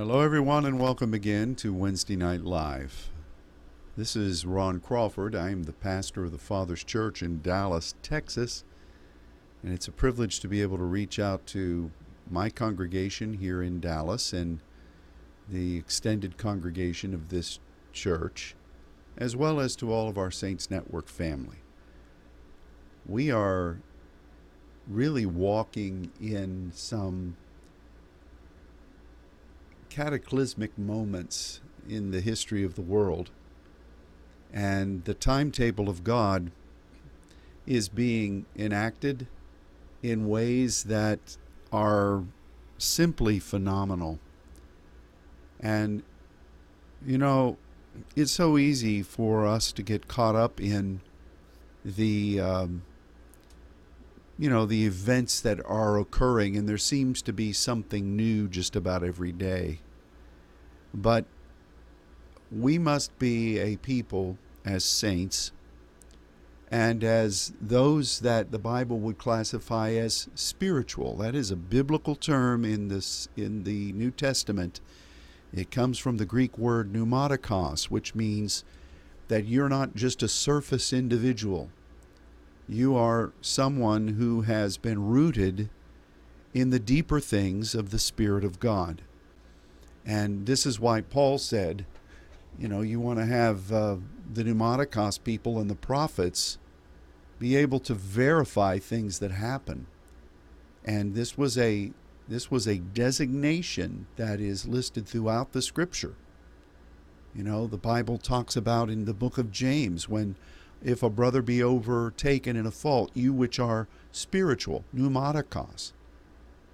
Hello, everyone, and welcome again to Wednesday Night Live. This is Ron Crawford. I am the pastor of the Father's Church in Dallas, Texas, and it's a privilege to be able to reach out to my congregation here in Dallas and the extended congregation of this church, as well as to all of our Saints Network family. We are really walking in some cataclysmic moments in the history of the world. And the timetable of God is being enacted in ways that are simply phenomenal. And, you know, it's so easy for us to get caught up in the, um, you know, the events that are occurring, and there seems to be something new just about every day. But we must be a people as saints and as those that the Bible would classify as spiritual. That is a biblical term in this in the New Testament. It comes from the Greek word pneumatikos, which means that you're not just a surface individual. You are someone who has been rooted in the deeper things of the Spirit of God. And this is why Paul said, you know, you want to have uh, the pneumatikos people and the prophets be able to verify things that happen. And this was a this was a designation that is listed throughout the scripture. You know, the Bible talks about in the book of James when if a brother be overtaken in a fault, you which are spiritual, pneumatikos,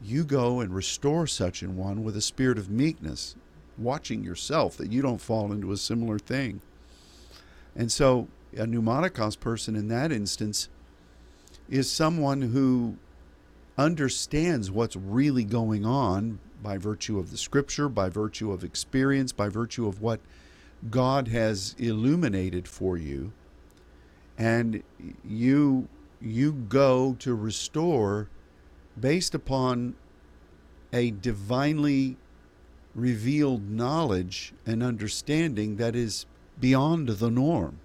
you go and restore such an one with a spirit of meekness, watching yourself that you don't fall into a similar thing. And so, a pneumatikos person in that instance is someone who understands what's really going on by virtue of the scripture, by virtue of experience, by virtue of what God has illuminated for you. And you you go to restore based upon a divinely revealed knowledge and understanding that is beyond the norm.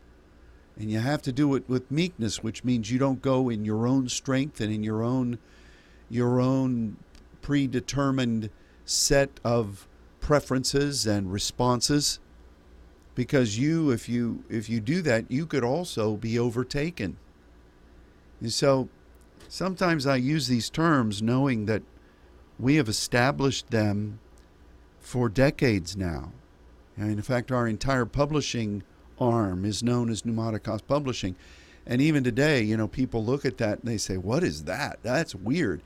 And you have to do it with meekness, which means you don't go in your own strength and in your own your own predetermined set of preferences and responses because you if you if you do that you could also be overtaken. And so sometimes i use these terms knowing that we have established them for decades now. And in fact our entire publishing arm is known as pneumatikos publishing. And even today you know people look at that and they say what is that? That's weird.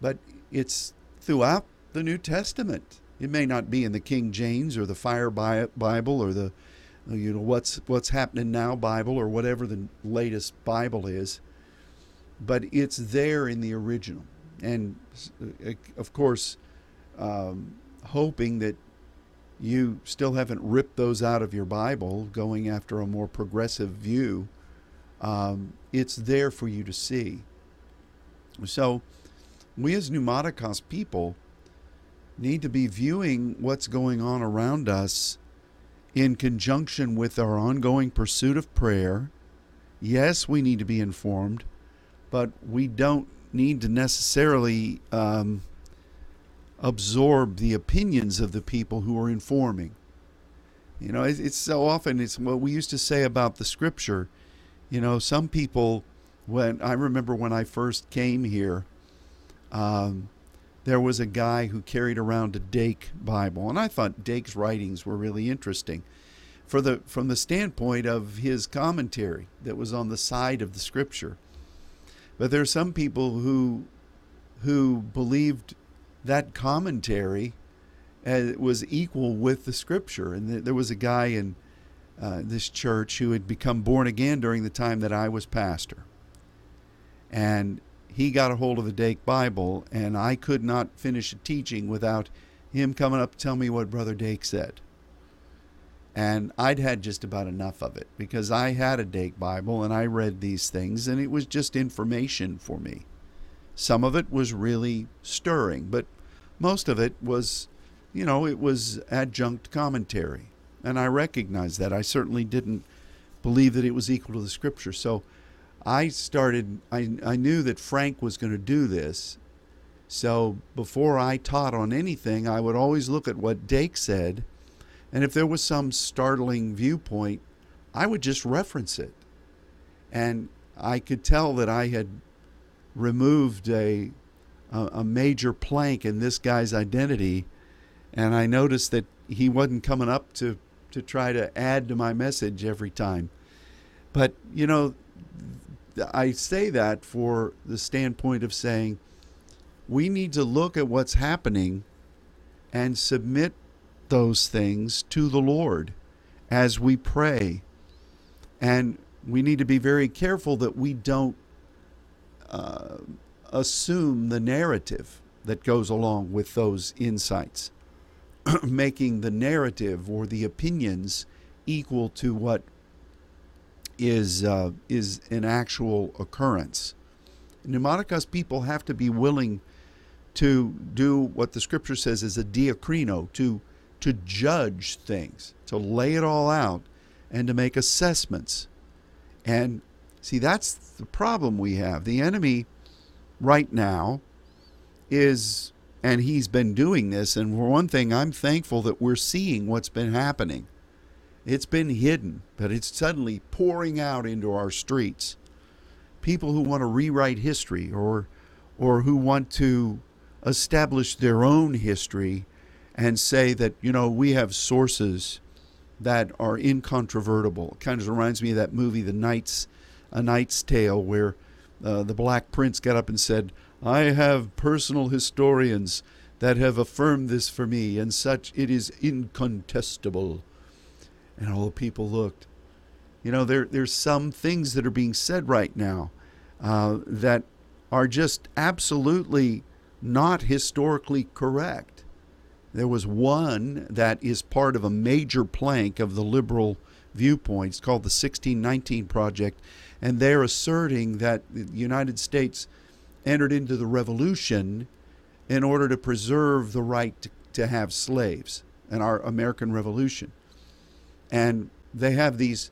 But it's throughout the New Testament. It may not be in the King James or the Fire Bible or the you know what's what's happening now Bible or whatever the latest Bible is, but it's there in the original. And uh, of course, um, hoping that you still haven't ripped those out of your Bible, going after a more progressive view. Um, it's there for you to see. So we as pneumatikos people need to be viewing what's going on around us in conjunction with our ongoing pursuit of prayer. Yes, we need to be informed, but we don't need to necessarily um, absorb the opinions of the people who are informing. You know, it's so often it's what we used to say about the scripture. You know, some people, when I remember when I first came here, um, there was a guy who carried around a Dake Bible, and I thought Dake's writings were really interesting, for the from the standpoint of his commentary that was on the side of the Scripture. But there are some people who who believed that commentary uh, was equal with the Scripture, and there was a guy in uh, this church who had become born again during the time that I was pastor, and he got a hold of the Dake Bible, and I could not finish a teaching without him coming up to tell me what Brother Dake said. And I'd had just about enough of it because I had a Dake Bible and I read these things, and it was just information for me. Some of it was really stirring, but most of it was, you know, it was adjunct commentary. And I recognized that. I certainly didn't believe that it was equal to the scripture. So I started, I, I knew that Frank was going to do this. So before I taught on anything, I would always look at what Dake said. And if there was some startling viewpoint, I would just reference it. And I could tell that I had removed a, a, major plank in this guy's identity. And I noticed that he wasn't coming up to, to try to add to my message every time. But, you know, I say that for the standpoint of saying we need to look at what's happening and submit those things to the Lord as we pray. And we need to be very careful that we don't uh, assume the narrative that goes along with those insights, making the narrative or the opinions equal to what is uh, is an actual occurrence. Pneumatikos people have to be willing to do what the scripture says is a diakrino, to to judge things, to lay it all out, and to make assessments. And see, that's the problem we have. The enemy right now is, and he's been doing this, and for one thing, I'm thankful that we're seeing what's been happening. It's been hidden, but it's suddenly pouring out into our streets. People who want to rewrite history or or who want to establish their own history and say that, you know, we have sources that are incontrovertible. It kind of reminds me of that movie, The Knight's A Knight's Tale, where uh, the Black Prince got up and said, I have personal historians that have affirmed this for me, and such it is incontestable. And all the people looked. You know, there there's some things that are being said right now uh, that are just absolutely not historically correct. There was one that is part of a major plank of the liberal viewpoints called the 1619 Project, and they're asserting that the United States entered into the revolution in order to preserve the right to, to have slaves and our American Revolution. And they have these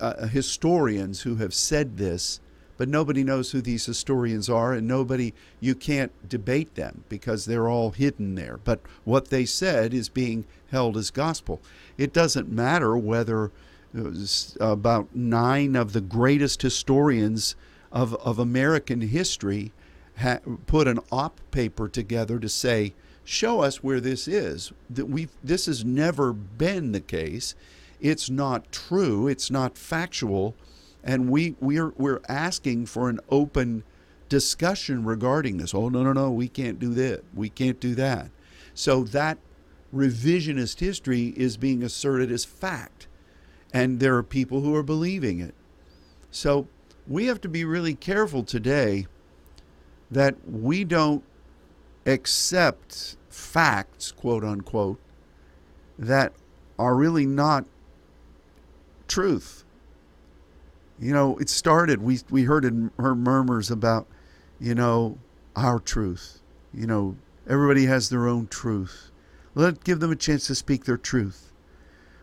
uh, historians who have said this but nobody knows who these historians are, and nobody, you can't debate them because they're all hidden there. But what they said is being held as gospel. It doesn't matter whether about nine of the greatest historians of, of American history ha- put an op paper together to say, show us where this is. That we this has never been the case. It's not true. It's not factual and we we're we're asking for an open discussion regarding this. Oh no no no, we can't do that. We can't do that. So that revisionist history is being asserted as fact, and there are people who are believing it. So we have to be really careful today that we don't accept facts, quote unquote, that are really not truth you know, it started. We we heard in her murmurs about, you know, our truth. You know, everybody has their own truth. Let give them a chance to speak their truth.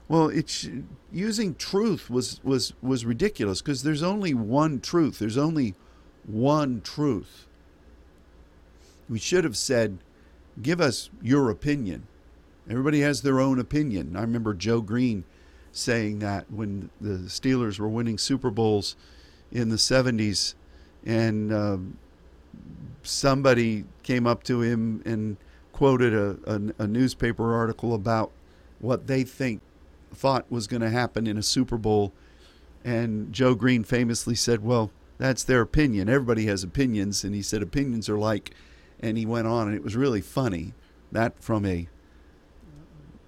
Well, it's using truth was was was ridiculous because there's only one truth. There's only one truth. We should have said, "Give us your opinion." Everybody has their own opinion. I remember Joe Greene saying that when the Steelers were winning Super Bowls in the 70s, and uh, somebody came up to him and quoted a, a, a newspaper article about what they think thought was going to happen in a Super Bowl. And Joe Greene famously said, Well, that's their opinion. Everybody has opinions. And he said, Opinions are like, and he went on, and it was really funny. That from a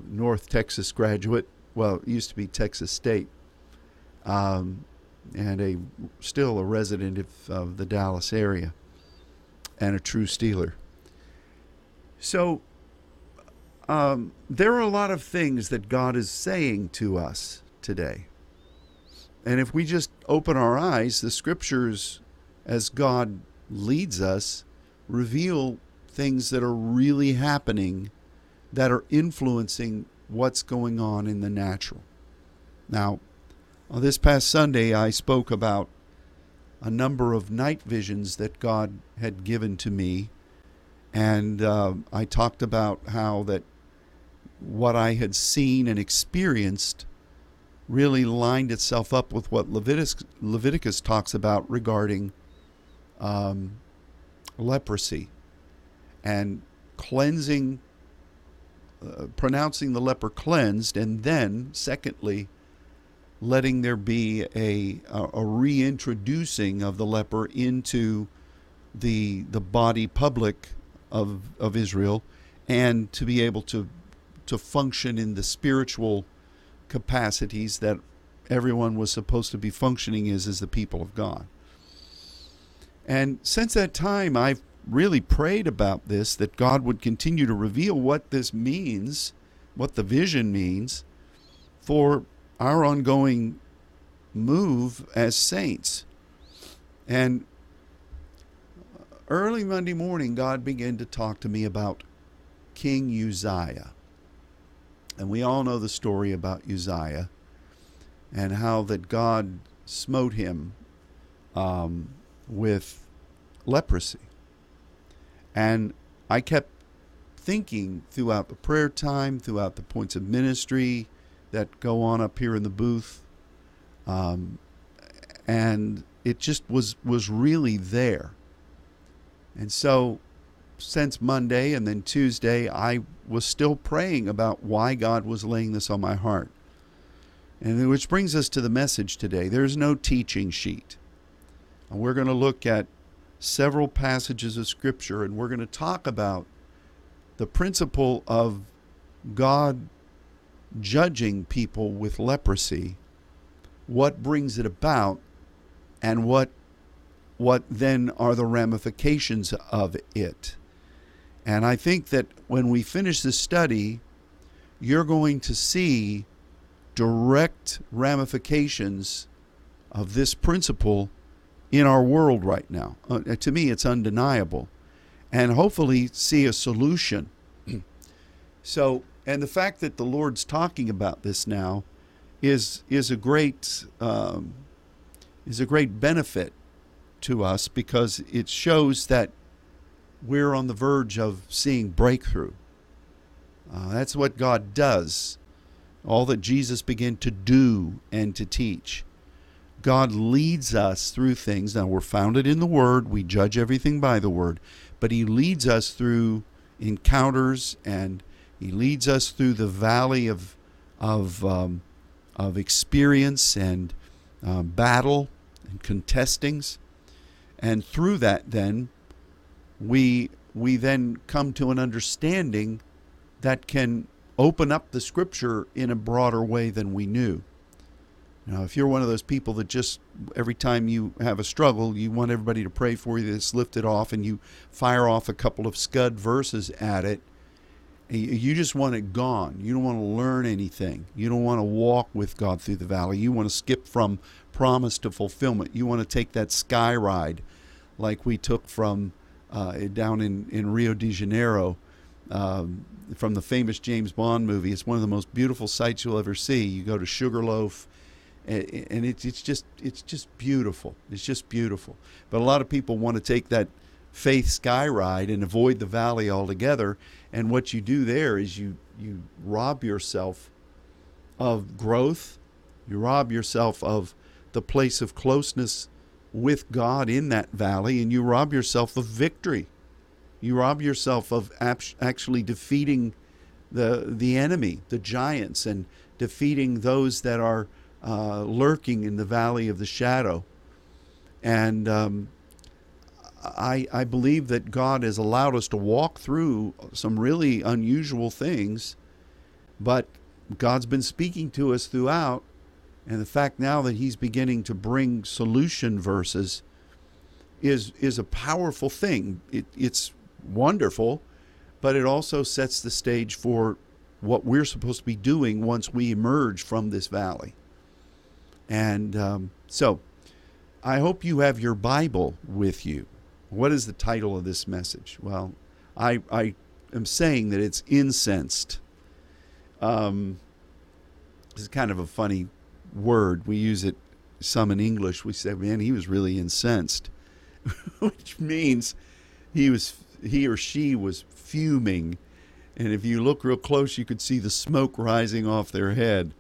North Texas graduate well, it used to be Texas State, um, and a still a resident of, of the Dallas area, and a true Steeler. So um, there are a lot of things that God is saying to us today. And if we just open our eyes, the scriptures, as God leads us, reveal things that are really happening that are influencing what's going on in the natural. Now, on this past Sunday, I spoke about a number of night visions that God had given to me. And uh, I talked about how that what I had seen and experienced really lined itself up with what Leviticus, Leviticus talks about regarding um, leprosy and cleansing, uh, pronouncing the leper cleansed, and then, secondly, letting there be a, a, a reintroducing of the leper into the the body public of of Israel, and to be able to to function in the spiritual capacities that everyone was supposed to be functioning as as the people of God. And since that time, I've really prayed about this that God would continue to reveal what this means, what the vision means for our ongoing move as saints. And early Monday morning, God began to talk to me about King Uzziah. And we all know the story about Uzziah and how that God smote him um, with leprosy. And I kept thinking throughout the prayer time, throughout the points of ministry that go on up here in the booth. Um, and it just was was really there. And so since Monday and then Tuesday, I was still praying about why God was laying this on my heart. And which brings us to the message today. There's no teaching sheet. And we're going to look at several passages of Scripture and we're going to talk about the principle of God judging people with leprosy, what brings it about, and what what then are the ramifications of it. And I think that when we finish this study, you're going to see direct ramifications of this principle in our world right now. Uh, to me, it's undeniable. And hopefully, see a solution. so, and the fact that the Lord's talking about this now is is a great um, is a great benefit to us because it shows that we're on the verge of seeing breakthrough. Uh, that's what God does. All that Jesus began to do and to teach. God leads us through things. Now, we're founded in the Word, we judge everything by the Word, but He leads us through encounters and He leads us through the valley of, of, um, of experience and uh, battle and contestings. And through that, then, we, we then come to an understanding that can open up the Scripture in a broader way than we knew. Now, if you're one of those people that just every time you have a struggle, you want everybody to pray for you, that's lifted off, and you fire off a couple of scud verses at it, you just want it gone. You don't want to learn anything. You don't want to walk with God through the valley. You want to skip from promise to fulfillment. You want to take that sky ride like we took from uh, down in, in Rio de Janeiro um, from the famous James Bond movie. It's one of the most beautiful sights you'll ever see. You go to Sugarloaf and it's it's just it's just beautiful. It's just beautiful. But a lot of people want to take that faith sky ride and avoid the valley altogether. And what you do there is you you rob yourself of growth. You rob yourself of the place of closeness with God in that valley, and you rob yourself of victory. You rob yourself of actually defeating the the enemy, the giants, and defeating those that are uh, lurking in the valley of the shadow. And um, I, I believe that God has allowed us to walk through some really unusual things, but God's been speaking to us throughout. And the fact now that He's beginning to bring solution verses is, is a powerful thing. It, it's wonderful, but it also sets the stage for what we're supposed to be doing once we emerge from this valley. And um, so I hope you have your Bible with you. What is the title of this message? Well, I, I am saying that it's incensed. Um, it's kind of a funny word. We use it some in English. We say, "Man, he was really incensed," which means he was he or she was fuming, and if you look real close, you could see the smoke rising off their head.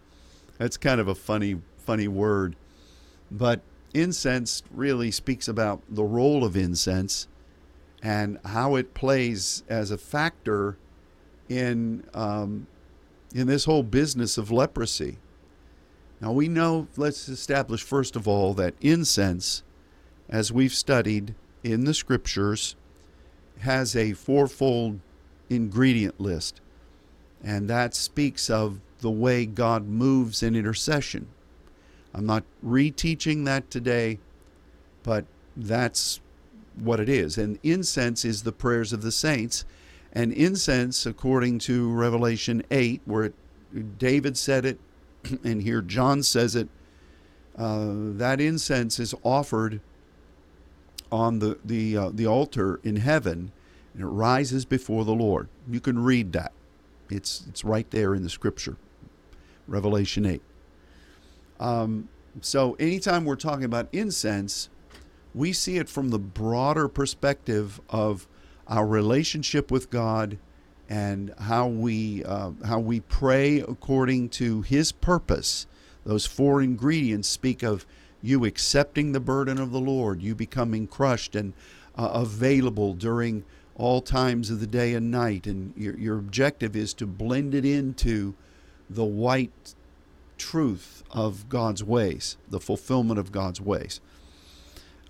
That's kind of a funny funny word, but incense really speaks about the role of incense and how it plays as a factor in um, in this whole business of leprosy. Now we know. Let's establish first of all that incense, as we've studied in the scriptures, has a fourfold ingredient list, and that speaks of the way God moves in intercession. I'm not reteaching that today, but that's what it is. And incense is the prayers of the saints. And incense, according to Revelation 8, where it, David said it, and here John says it, uh, that incense is offered on the the uh, the altar in heaven, and it rises before the Lord. You can read that; it's it's right there in the Scripture, Revelation eight. Um, so anytime we're talking about incense, we see it from the broader perspective of our relationship with God and how we uh, how we pray according to His purpose. Those four ingredients speak of you accepting the burden of the Lord, you becoming crushed and uh, available during all times of the day and night, and your your objective is to blend it into the white truth of God's ways, the fulfillment of God's ways.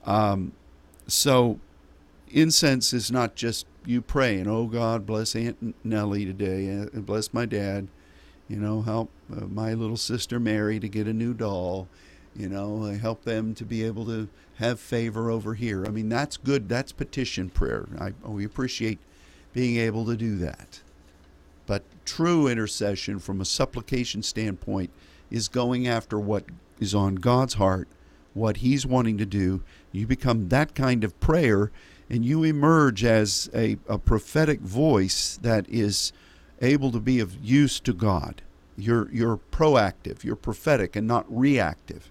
Um, so, incense is not just you praying, oh God, bless Aunt Nellie today, and uh, bless my dad, you know, help uh, my little sister Mary to get a new doll, you know, help them to be able to have favor over here. I mean, that's good. That's petition prayer. I, we appreciate being able to do that. But true intercession from a supplication standpoint is going after what is on God's heart, what He's wanting to do. You become that kind of prayer, and you emerge as a, a prophetic voice that is able to be of use to God. You're, you're proactive, you're prophetic, and not reactive.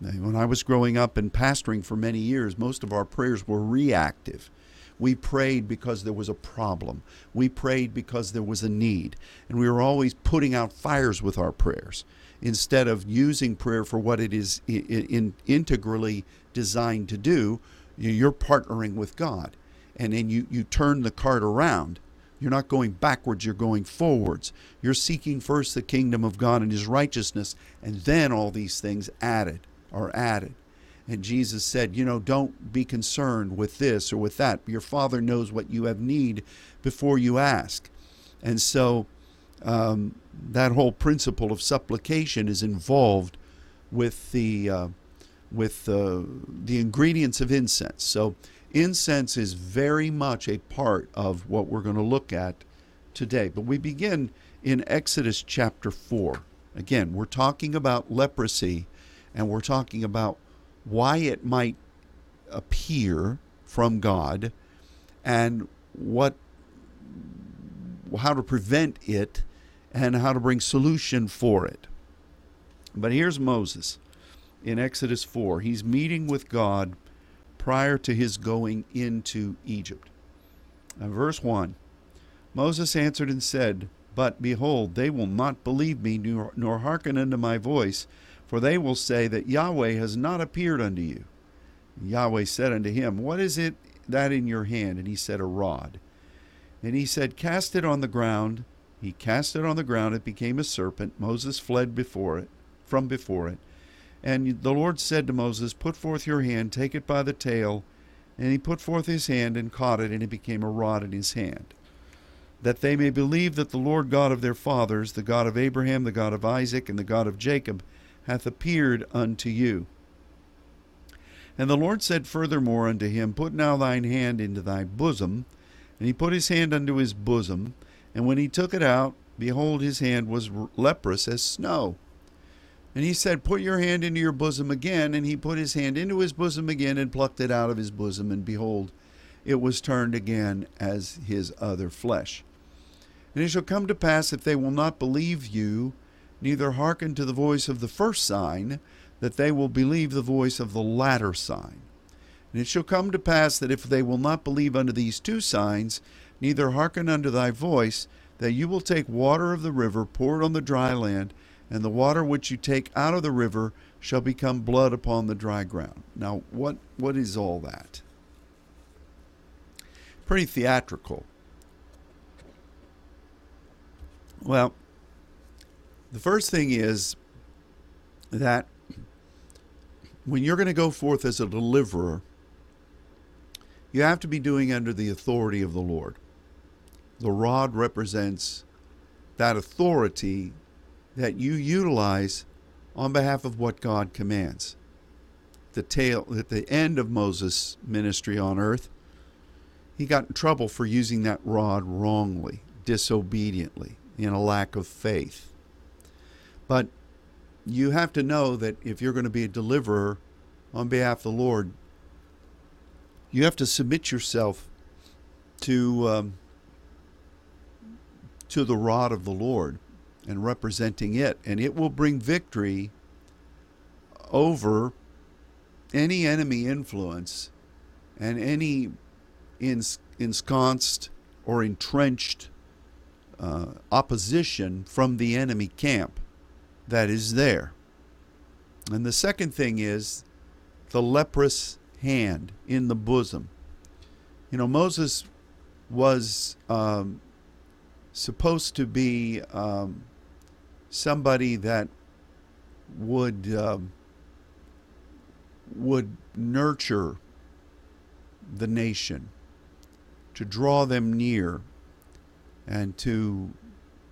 When I was growing up and pastoring for many years, most of our prayers were reactive. We prayed because there was a problem. We prayed because there was a need. And we were always putting out fires with our prayers instead of using prayer for what it is in, in, integrally designed to do. You're partnering with God. And then you, you turn the cart around. You're not going backwards, you're going forwards. You're seeking first the kingdom of God and his righteousness, and then all these things added are added. And Jesus said, you know, don't be concerned with this or with that. Your Father knows what you have need before you ask. And so um, that whole principle of supplication is involved with the uh, with uh, the ingredients of incense. So incense is very much a part of what we're going to look at today. But we begin in Exodus chapter 4. Again, we're talking about leprosy and we're talking about why it might appear from God and what how to prevent it and how to bring solution for it. But here's Moses in Exodus 4. He's meeting with God prior to his going into Egypt. Now, verse 1 Moses answered and said, But behold, they will not believe me nor, nor hearken unto my voice for they will say that Yahweh has not appeared unto you. Yahweh said unto him, What is it that in your hand? And he said, A rod. And he said, Cast it on the ground. He cast it on the ground. It became a serpent. Moses fled before it, from before it. And the Lord said to Moses, Put forth your hand, take it by the tail. And he put forth his hand and caught it, and it became a rod in his hand. That they may believe that the Lord God of their fathers, the God of Abraham, the God of Isaac, and the God of Jacob, hath appeared unto you. And the Lord said furthermore unto him, Put now thine hand into thy bosom. And he put his hand unto his bosom, and when he took it out, behold, his hand was leprous as snow. And he said, Put your hand into your bosom again. And he put his hand into his bosom again, and plucked it out of his bosom, and behold, it was turned again as his other flesh. And it shall come to pass, if they will not believe you, neither hearken to the voice of the first sign, that they will believe the voice of the latter sign. And it shall come to pass that if they will not believe unto these two signs, neither hearken unto thy voice, that you will take water of the river, pour it on the dry land, and the water which you take out of the river shall become blood upon the dry ground. Now, what, what is all that? Pretty theatrical. Well, the first thing is that when you're going to go forth as a deliverer, you have to be doing under the authority of the Lord. The rod represents that authority that you utilize on behalf of what God commands. The tail at the end of Moses' ministry on earth, he got in trouble for using that rod wrongly, disobediently, in a lack of faith. But you have to know that if you're going to be a deliverer on behalf of the Lord, you have to submit yourself to um, to the rod of the Lord and representing it, and it will bring victory over any enemy influence and any ensconced or entrenched uh, opposition from the enemy camp that is there. And the second thing is the leprous hand in the bosom. You know, Moses was um, supposed to be um, somebody that would um, would nurture the nation, to draw them near, and to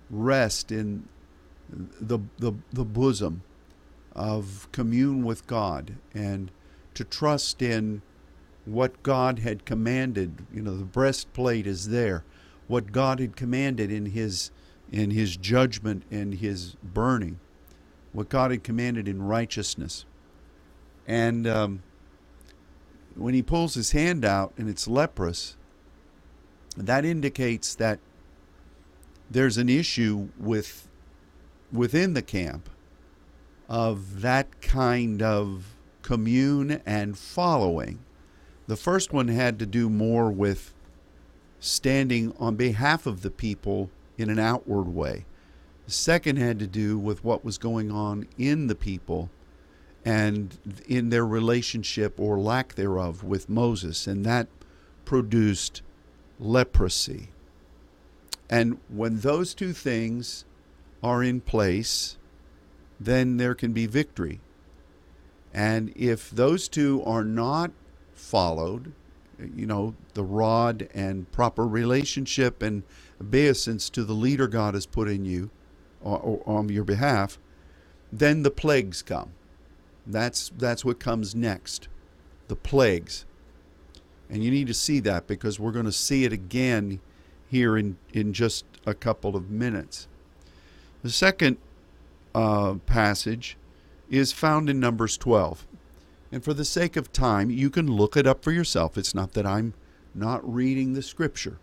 rest in the, the, the bosom of commune with God and to trust in what God had commanded. You know, the breastplate is there. What God had commanded in his in his judgment and his burning, what God had commanded in righteousness. And um, when he pulls his hand out and it's leprous, that indicates that there's an issue with within the camp of that kind of commune and following. The first one had to do more with standing on behalf of the people in an outward way. The second had to do with what was going on in the people and in their relationship or lack thereof with Moses, and that produced leprosy. And when those two things are in place, then there can be victory. And if those two are not followed, you know, the rod and proper relationship and obeisance to the leader God has put in you or, or on your behalf, then the plagues come. That's that's what comes next. The plagues. And you need to see that because we're going to see it again here in, in just a couple of minutes. The second uh, passage is found in Numbers 12. And for the sake of time, you can look it up for yourself. It's not that I'm not reading the scripture,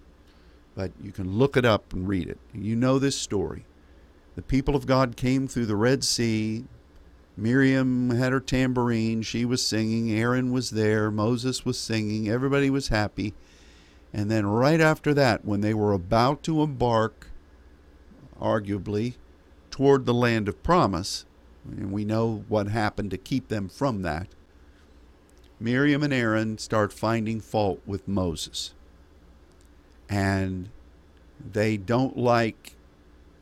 but you can look it up and read it. You know this story. The people of God came through the Red Sea. Miriam had her tambourine. She was singing. Aaron was there. Moses was singing. Everybody was happy. And then, right after that, when they were about to embark, arguably, toward the land of promise, and we know what happened to keep them from that, Miriam and Aaron start finding fault with Moses. And they don't like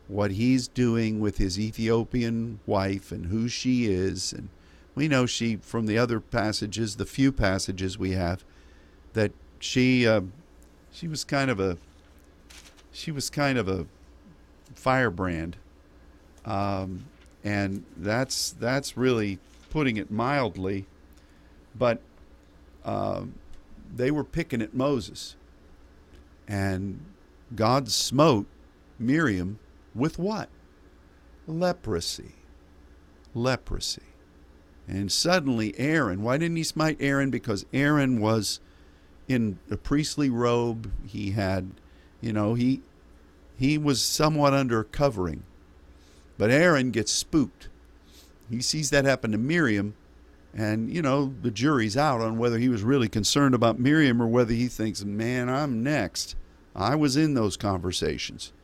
what he's doing with his Ethiopian wife and who she is. And we know she, from the other passages, the few passages we have, that she uh, she was kind of a she was kind of a firebrand um, and that's that's really putting it mildly. But uh, they were picking at Moses, and God smote Miriam with what? Leprosy. Leprosy. And suddenly Aaron, why didn't he smite Aaron? Because Aaron was in a priestly robe. He had, you know, he he was somewhat under covering. But Aaron gets spooked. He sees that happen to Miriam, and you know the jury's out on whether he was really concerned about Miriam or whether he thinks, "Man, I'm next." I was in those conversations.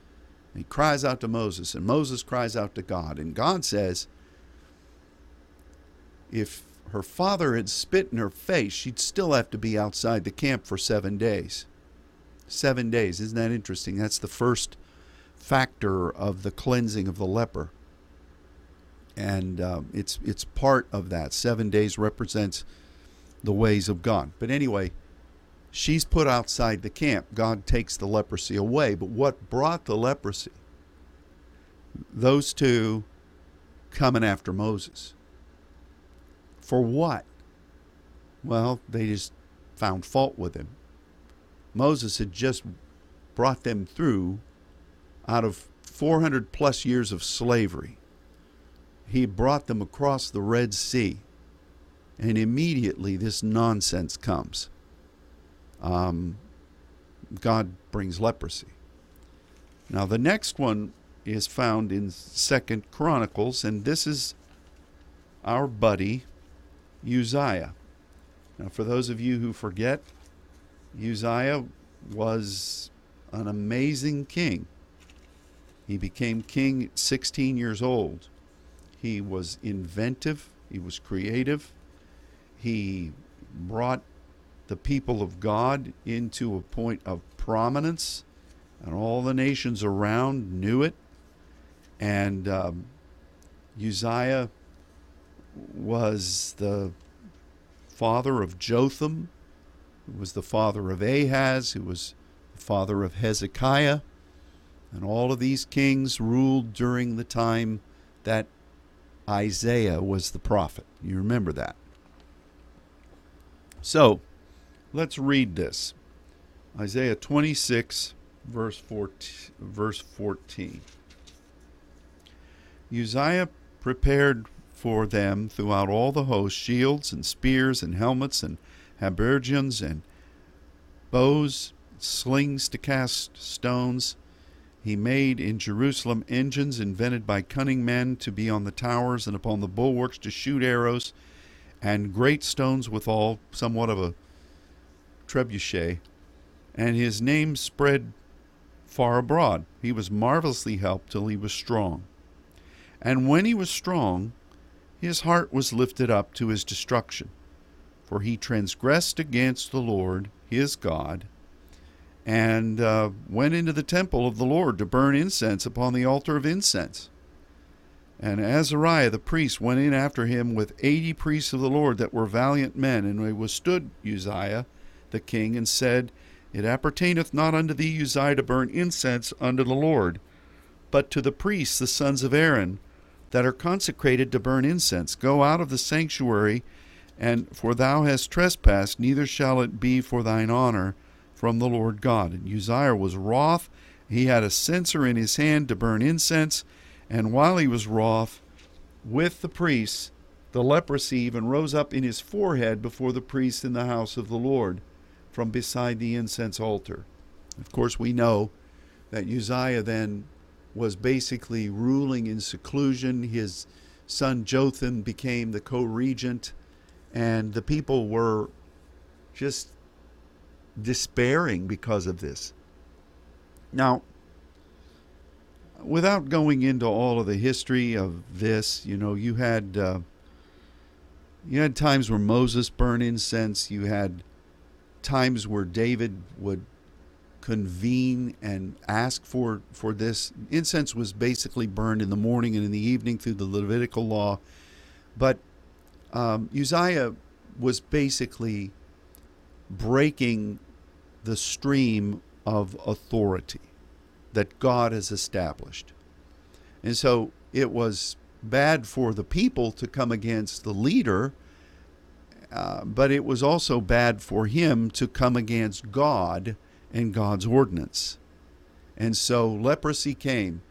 he cries out to Moses, and Moses cries out to God, and God says, "If her father had spit in her face, she'd still have to be outside the camp for seven days." Seven days. Isn't that interesting? That's the first factor of the cleansing of the leper. And uh, it's it's part of that. Seven days represents the ways of God. But anyway, she's put outside the camp. God takes the leprosy away. But what brought the leprosy? Those two coming after Moses. For what? Well, they just found fault with him. Moses had just brought them through out of 400 plus years of slavery, he brought them across the Red Sea. And immediately this nonsense comes. Um, God brings leprosy. Now, the next one is found in Second Chronicles, and this is our buddy Uzziah. Now, for those of you who forget, Uzziah was an amazing king. He became king at 16 years old. He was inventive, he was creative, he brought the people of God into a point of prominence, and all the nations around knew it. And um, Uzziah was the father of Jotham, who was the father of Ahaz, who was the father of Hezekiah. And all of these kings ruled during the time that Isaiah was the prophet. You remember that. So, let's read this. Isaiah 26, verse 14. Verse 14. Uzziah prepared for them throughout all the host shields and spears and helmets and habergeons and bows, slings to cast stones he made in Jerusalem engines invented by cunning men to be on the towers and upon the bulwarks to shoot arrows, and great stones withal, somewhat of a trebuchet. And his name spread far abroad. He was marvelously helped till he was strong. And when he was strong, his heart was lifted up to his destruction. For he transgressed against the Lord his God and uh, went into the temple of the Lord to burn incense upon the altar of incense. And Azariah the priest went in after him with eighty priests of the Lord that were valiant men, and they withstood Uzziah the king, and said, It appertaineth not unto thee, Uzziah, to burn incense unto the Lord, but to the priests, the sons of Aaron, that are consecrated to burn incense. Go out of the sanctuary, and for thou hast trespassed, neither shall it be for thine honor from the Lord God. And Uzziah was wroth. He had a censer in his hand to burn incense. And while he was wroth with the priests, the leprosy even rose up in his forehead before the priests in the house of the Lord from beside the incense altar. Of course, we know that Uzziah then was basically ruling in seclusion. His son Jotham became the co regent, and the people were just despairing because of this. Now, without going into all of the history of this, you know, you had uh, you had times where Moses burned incense. You had times where David would convene and ask for for this. Incense was basically burned in the morning and in the evening through the Levitical law, but um, Uzziah was basically breaking the stream of authority that God has established. And so it was bad for the people to come against the leader, uh, but it was also bad for him to come against God and God's ordinance. And so leprosy came.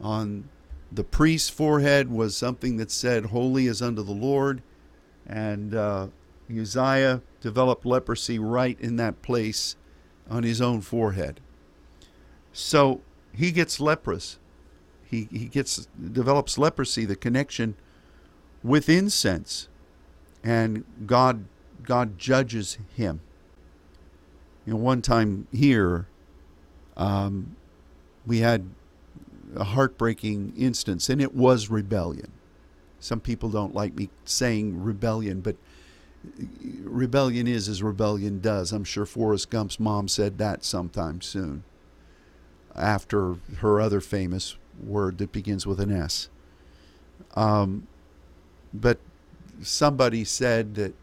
On the priest's forehead was something that said, Holy is unto the Lord. And uh, Uzziah developed leprosy right in that place on his own forehead. So he gets leprous. He, he gets develops leprosy, the connection with incense, and God God judges him. You know, one time here, um, we had a heartbreaking instance, and it was rebellion. Some people don't like me saying rebellion, but rebellion is as rebellion does. I'm sure Forrest Gump's mom said that sometime soon after her other famous word that begins with an S. Um, but somebody said that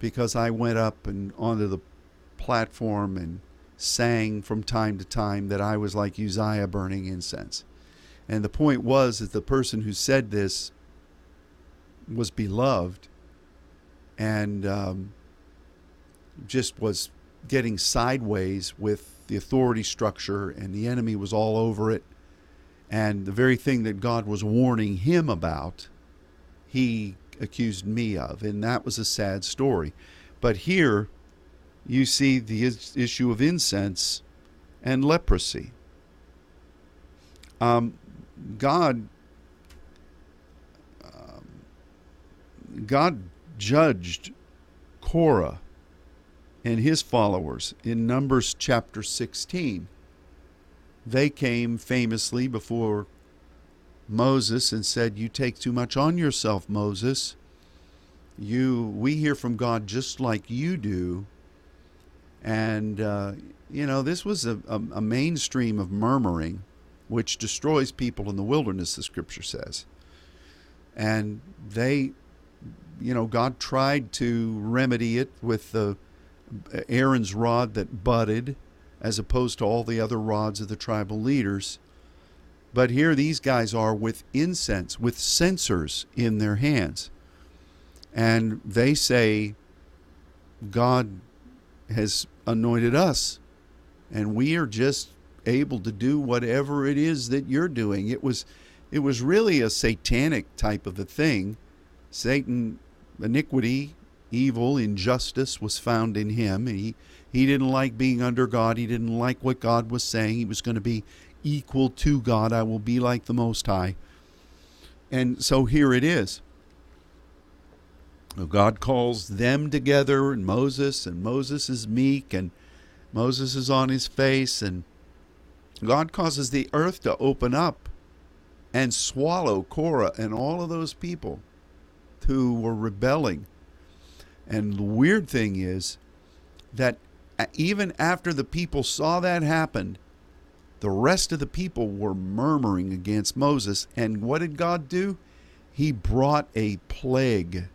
because I went up and onto the platform and sang from time to time that I was like Uzziah burning incense. And the point was that the person who said this was beloved and um, just was getting sideways with the authority structure, and the enemy was all over it. And the very thing that God was warning him about, he accused me of. And that was a sad story. But here, you see the issue of incense and leprosy. Um, God, um, God judged Korah and his followers in Numbers chapter 16. They came famously before Moses and said, "You take too much on yourself, Moses. You, we hear from God just like you do." And uh, you know, this was a, a, a mainstream of murmuring, which destroys people in the wilderness. The Scripture says, and they, you know, God tried to remedy it with the Aaron's rod that budded, as opposed to all the other rods of the tribal leaders. But here these guys are with incense, with censers in their hands. And they say, God has anointed us, and we are just able to do whatever it is that you're doing. It was it was really a satanic type of a thing. Satan iniquity evil, injustice was found in him. He, he didn't like being under God. He didn't like what God was saying. He was going to be equal to God. I will be like the Most High. And so here it is. God calls them together, and Moses, and Moses is meek, and Moses is on his face, and God causes the earth to open up and swallow Korah and all of those people who were rebelling and the weird thing is that even after the people saw that happen, the rest of the people were murmuring against Moses. And what did God do? He brought a plague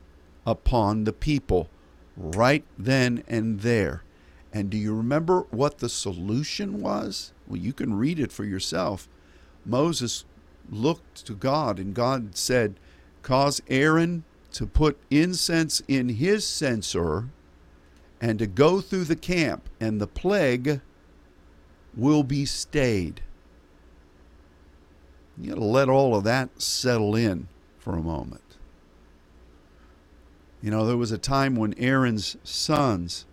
upon the people right then and there. And do you remember what the solution was? Well, you can read it for yourself. Moses looked to God, and God said, Cause Aaron to put incense in his censer and to go through the camp, and the plague will be stayed. You got to let all of that settle in for a moment. You know, there was a time when Aaron's sons,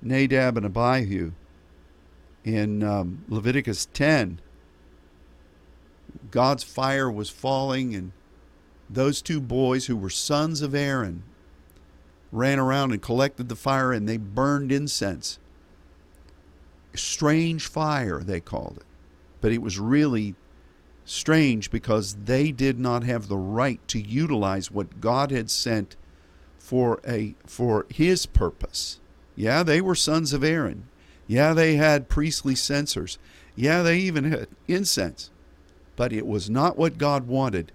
Nadab and Abihu, in um, Leviticus 10, God's fire was falling and those two boys who were sons of Aaron ran around and collected the fire and they burned incense. Strange fire, they called it. But it was really strange because they did not have the right to utilize what God had sent for a for his purpose. Yeah, they were sons of Aaron. Yeah, they had priestly censers. Yeah, they even had incense. But it was not what God wanted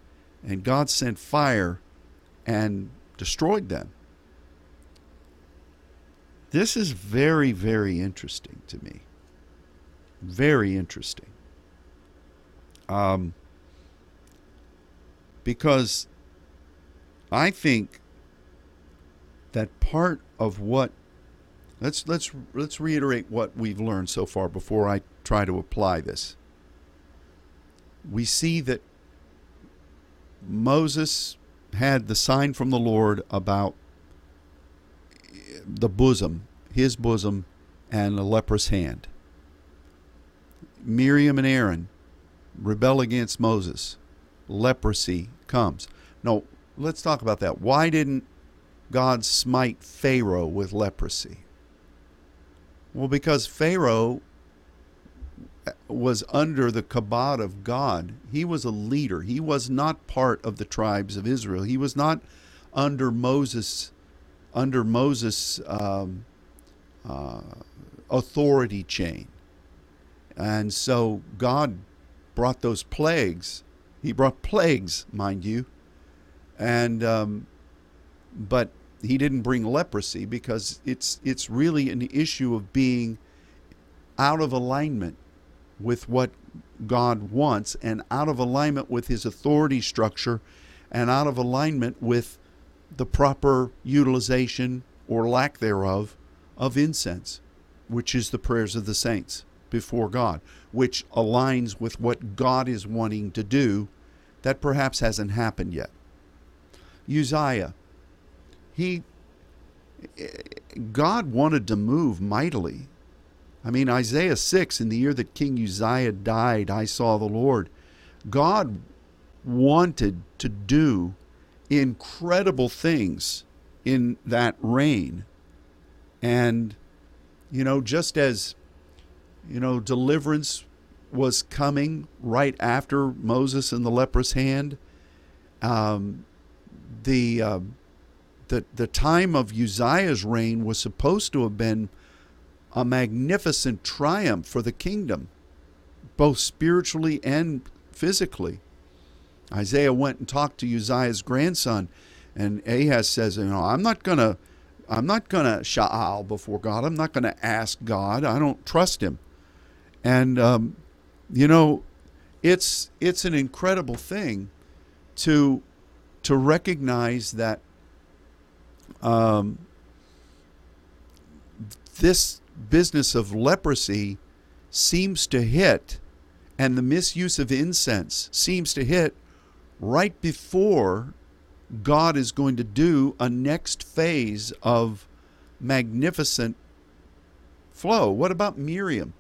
and God sent fire and destroyed them. This is very, very interesting to me. Very interesting. Um, because I think that part of what let's let's let's reiterate what we've learned so far before I try to apply this. We see that Moses had the sign from the Lord about the bosom, his bosom, and a leprous hand. Miriam and Aaron rebel against Moses. Leprosy comes. No, let's talk about that. Why didn't God smite Pharaoh with leprosy? Well, because Pharaoh was under the kabod of God. He was a leader. He was not part of the tribes of Israel. He was not under Moses, under Moses' um, uh, authority chain. And so God brought those plagues. He brought plagues, mind you, and um, but he didn't bring leprosy because it's it's really an issue of being out of alignment with what God wants and out of alignment with his authority structure and out of alignment with the proper utilization or lack thereof of incense, which is the prayers of the saints before God, which aligns with what God is wanting to do that perhaps hasn't happened yet. Uzziah, he God wanted to move mightily I mean, Isaiah 6, in the year that King Uzziah died, I saw the Lord. God wanted to do incredible things in that reign. And, you know, just as, you know, deliverance was coming right after Moses and the leprous hand, um, the, uh, the, the time of Uzziah's reign was supposed to have been a magnificent triumph for the kingdom, both spiritually and physically. Isaiah went and talked to Uzziah's grandson, and Ahaz says, "You know, I'm not gonna, I'm not gonna sha'al before God. I'm not gonna ask God. I don't trust Him." And um, you know, it's it's an incredible thing to to recognize that um, this business of leprosy seems to hit, and the misuse of incense seems to hit right before God is going to do a next phase of magnificent flow. What about Miriam?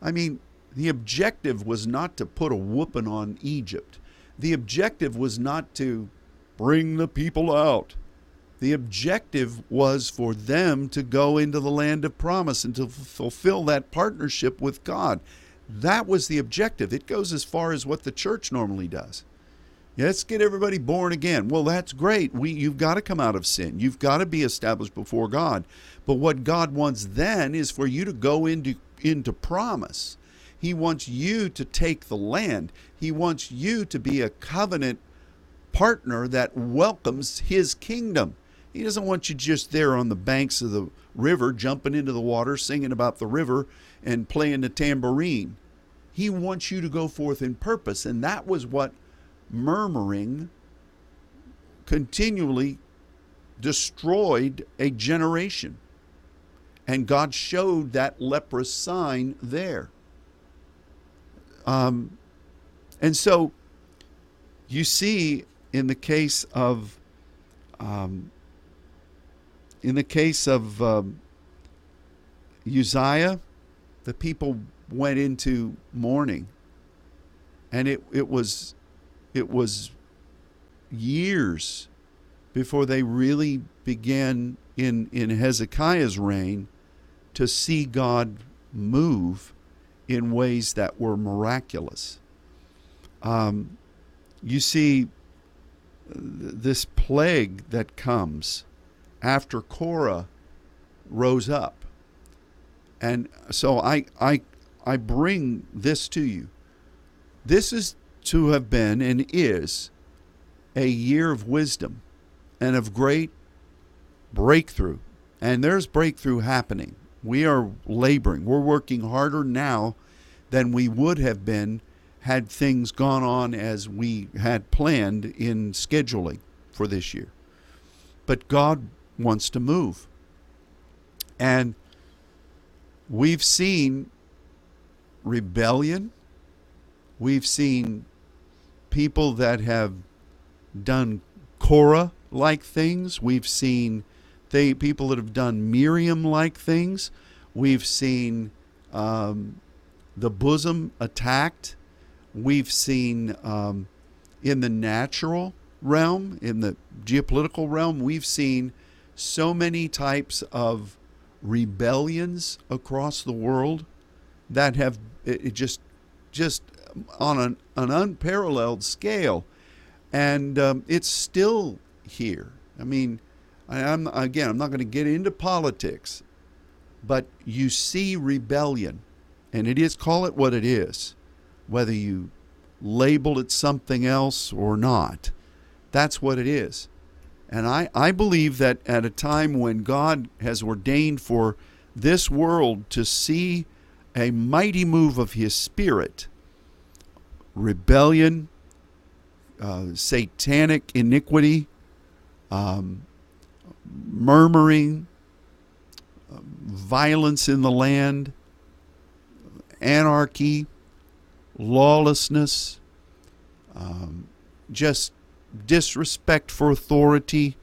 I mean, the objective was not to put a whooping on Egypt. The objective was not to bring the people out. The objective was for them to go into the land of promise and to fulfill that partnership with God. That was the objective. It goes as far as what the church normally does. Let's get everybody born again. Well, that's great. We, you've got to come out of sin. You've got to be established before God. But what God wants then is for you to go into, into promise. He wants you to take the land. He wants you to be a covenant partner that welcomes His kingdom. He doesn't want you just there on the banks of the river, jumping into the water, singing about the river, and playing the tambourine. He wants you to go forth in purpose. And that was what murmuring continually destroyed a generation. And God showed that leprous sign there. Um, and so you see in the case of um, in the case of um, Uzziah, the people went into mourning, and it it was it was years before they really began in in Hezekiah's reign to see God move in ways that were miraculous. Um, you see, this plague that comes after Korah rose up. And so I, I, I bring this to you. This is to have been and is a year of wisdom and of great breakthrough. And there's breakthrough happening. We are laboring. We're working harder now than we would have been had things gone on as we had planned in scheduling for this year. But God wants to move. And we've seen rebellion. We've seen people that have done Korah like things. We've seen they people that have done Miriam-like things. We've seen um, the bosom attacked. We've seen um, in the natural realm, in the geopolitical realm, we've seen so many types of rebellions across the world that have it just just on an, an unparalleled scale, and um, it's still here. I mean, I, am again, I'm not going to get into politics, but you see rebellion, and it is call it what it is, whether you label it something else or not. That's what it is. And I, I believe that at a time when God has ordained for this world to see a mighty move of His Spirit, rebellion, uh, satanic iniquity, um, murmuring, uh, violence in the land, anarchy, lawlessness, um, just disrespect for authority.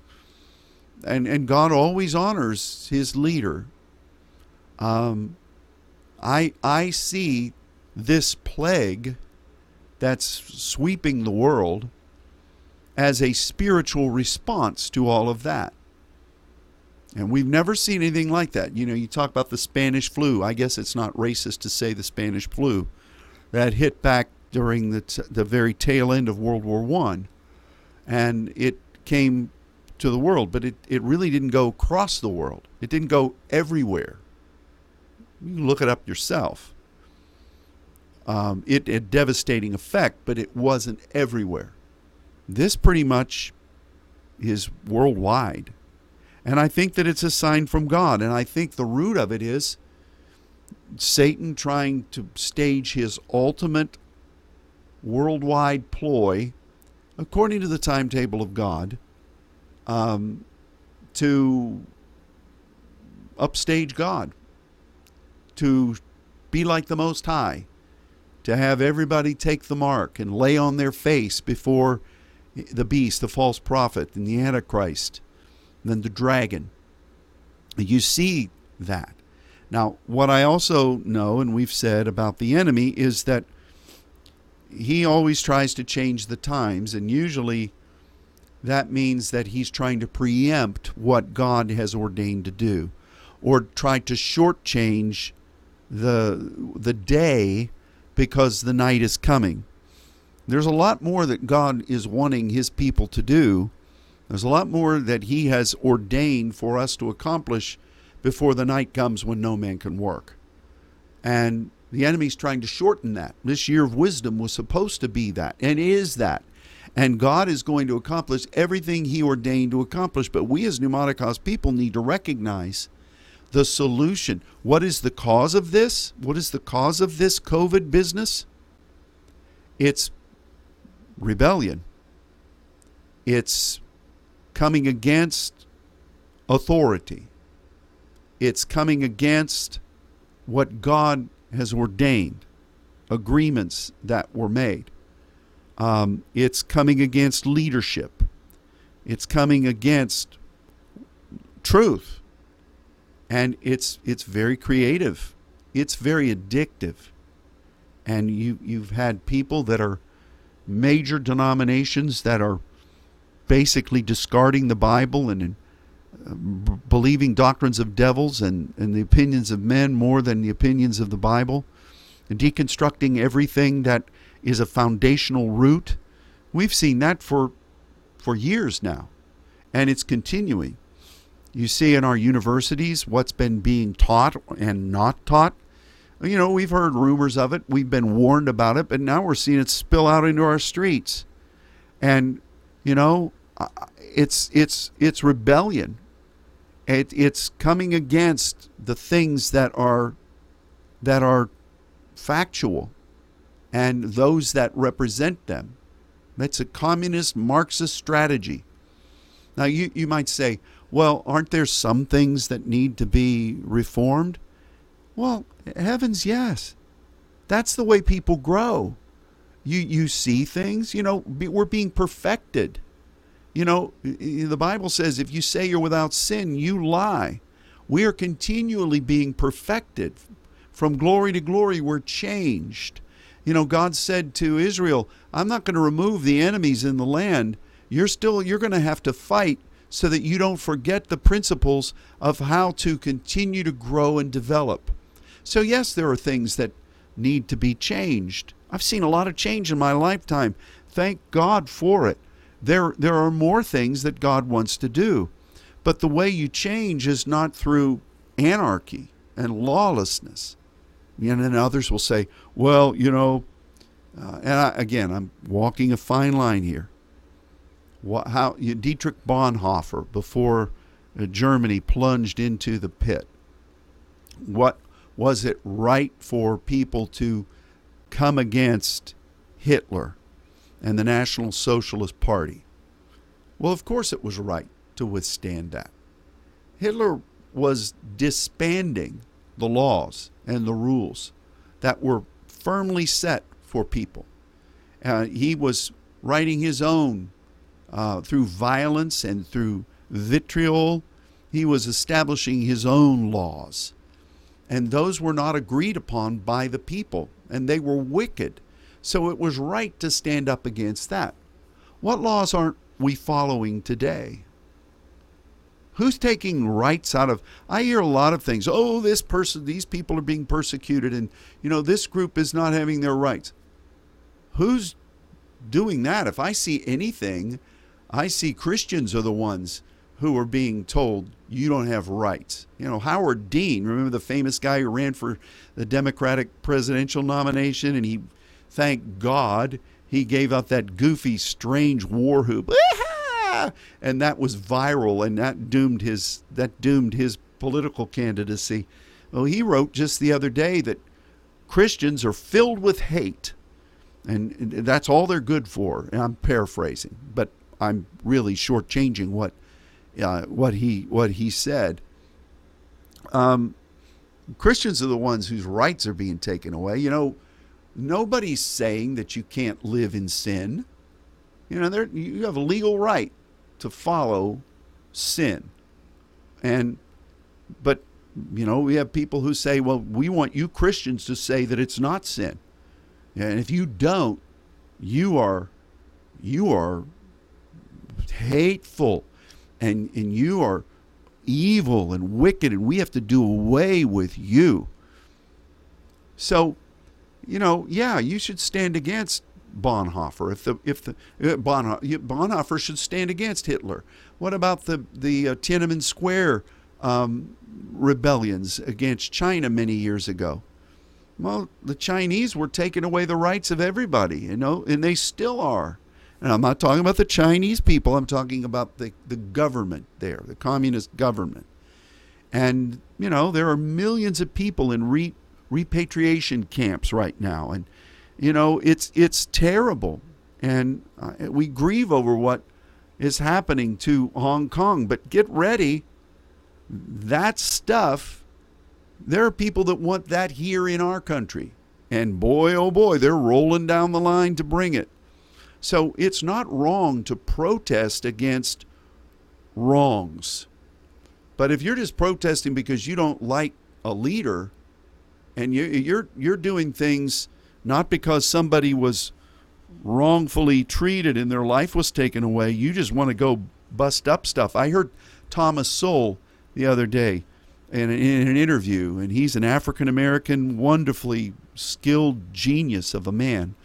And, and God always honors his leader. Um, I, I see this plague that's sweeping the world as a spiritual response to all of that. And we've never seen anything like that. You know, you talk about the Spanish flu. I guess it's not racist to say the Spanish flu that hit back during the, t- the very tail end of World War One, and it came to the world, but it, it really didn't go across the world. It didn't go everywhere. You can look it up yourself. Um, it had devastating effect, but it wasn't everywhere. This pretty much is worldwide. And I think that it's a sign from God. And I think the root of it is Satan trying to stage his ultimate worldwide ploy, according to the timetable of God, um, to upstage God, to be like the Most High, to have everybody take the mark and lay on their face before the beast, the false prophet, and the Antichrist, and then the dragon. You see that. Now, what I also know, and we've said about the enemy, is that he always tries to change the times, and usually that means that he's trying to preempt what God has ordained to do, or try to shortchange the the day because the night is coming. There's a lot more that God is wanting his people to do. There's a lot more that he has ordained for us to accomplish before the night comes when no man can work. And the enemy's trying to shorten that. This year of wisdom was supposed to be that and is that. And God is going to accomplish everything He ordained to accomplish. But we as Pneumatikos people need to recognize the solution. What is the cause of this? What is the cause of this COVID business? It's rebellion. It's coming against authority it's coming against what God has ordained, agreements that were made. Um, it's coming against leadership. It's coming against truth. And it's it's very creative. It's very addictive. And you you've had people that are major denominations that are basically discarding the Bible and believing doctrines of devils and, and the opinions of men more than the opinions of the Bible, deconstructing everything that is a foundational root. We've seen that for for years now, and it's continuing. You see in our universities what's been being taught and not taught. You know, we've heard rumors of it, we've been warned about it, but now we're seeing it spill out into our streets. And you know, it's it's it's rebellion it, it's coming against the things that are that are factual and those that represent them. It's a communist Marxist strategy. Now, you, you might say, well, aren't there some things that need to be reformed? Well, heavens, yes. That's the way people grow. You, you see things, you know, we're being perfected You know, the Bible says if you say you're without sin, you lie. We are continually being perfected. From glory to glory, we're changed. You know, God said to Israel, I'm not going to remove the enemies in the land. You're still you're going to have to fight so that you don't forget the principles of how to continue to grow and develop. So yes, there are things that need to be changed. I've seen a lot of change in my lifetime. Thank God for it. There there are more things that God wants to do. But the way you change is not through anarchy and lawlessness. And then others will say, well, you know, uh, and I, again, I'm walking a fine line here. What, how Dietrich Bonhoeffer, before uh, Germany plunged into the pit, what was it right for people to come against Hitler and the National Socialist Party? Well, of course it was right to withstand that. Hitler was disbanding the laws and the rules that were firmly set for people. Uh, he was writing his own uh, through violence and through vitriol. He was establishing his own laws. And those were not agreed upon by the people, and they were wicked. So it was right to stand up against that. What laws aren't we following today? Who's taking rights out of? I hear a lot of things. Oh, this person, these people are being persecuted, and you know this group is not having their rights. Who's doing that? If I see anything, I see Christians are the ones who are being told you don't have rights. You know, Howard Dean, remember the famous guy who ran for the Democratic presidential nomination, and he, thank God, he gave out that goofy, strange war whoop and that was viral, and that doomed his that doomed his political candidacy. Well, he wrote just the other day that Christians are filled with hate, and that's all they're good for. And I'm paraphrasing, but I'm really shortchanging what uh, what he what he said. Um, Christians are the ones whose rights are being taken away. You know, nobody's saying that you can't live in sin. You know, there you have a legal right to follow sin. And but you know, we have people who say, "Well, we want you Christians to say that it's not sin." And if you don't, you are you are hateful and and you are evil and wicked and we have to do away with you. So, you know, yeah, you should stand against Bonhoeffer. If the if the uh, Bonhoeffer should stand against Hitler. What about the the uh, Tiananmen Square um, rebellions against China many years ago? Well, the Chinese were taking away the rights of everybody, you know, and they still are. And I'm not talking about the Chinese people. I'm talking about the, the government there, the communist government. And, you know, there are millions of people in re, repatriation camps right now. And you know, it's it's terrible, and uh, we grieve over what is happening to Hong Kong. But get ready, that stuff. There are people that want that here in our country, and boy, oh boy, they're rolling down the line to bring it. So it's not wrong to protest against wrongs. But if you're just protesting because you don't like a leader and you, you're you're doing things not because somebody was wrongfully treated and their life was taken away. You just want to go bust up stuff. I heard Thomas Sowell the other day in, in an interview, and he's an African American, wonderfully skilled genius of a man.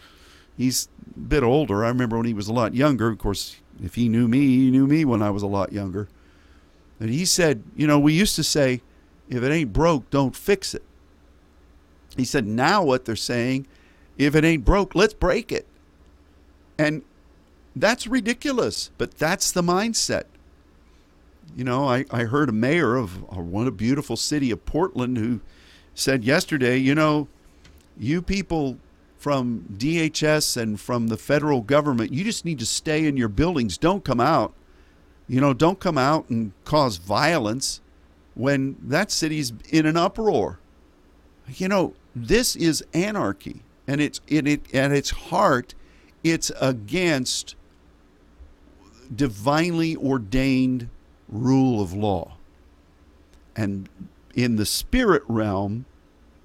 He's a bit older. I remember when he was a lot younger. Of course, if he knew me, he knew me when I was a lot younger. And he said, You know, we used to say, if it ain't broke, don't fix it. He said, now what they're saying if it ain't broke, let's break it. And that's ridiculous, but that's the mindset. You know, I, I heard a mayor of uh, one a beautiful city of Portland who said yesterday, you know, you people from DHS and from the federal government, you just need to stay in your buildings. Don't come out. You know, don't come out and cause violence when that city's in an uproar. You know, this is anarchy and it's in it at its heart, it's against divinely ordained rule of law. And in the spirit realm,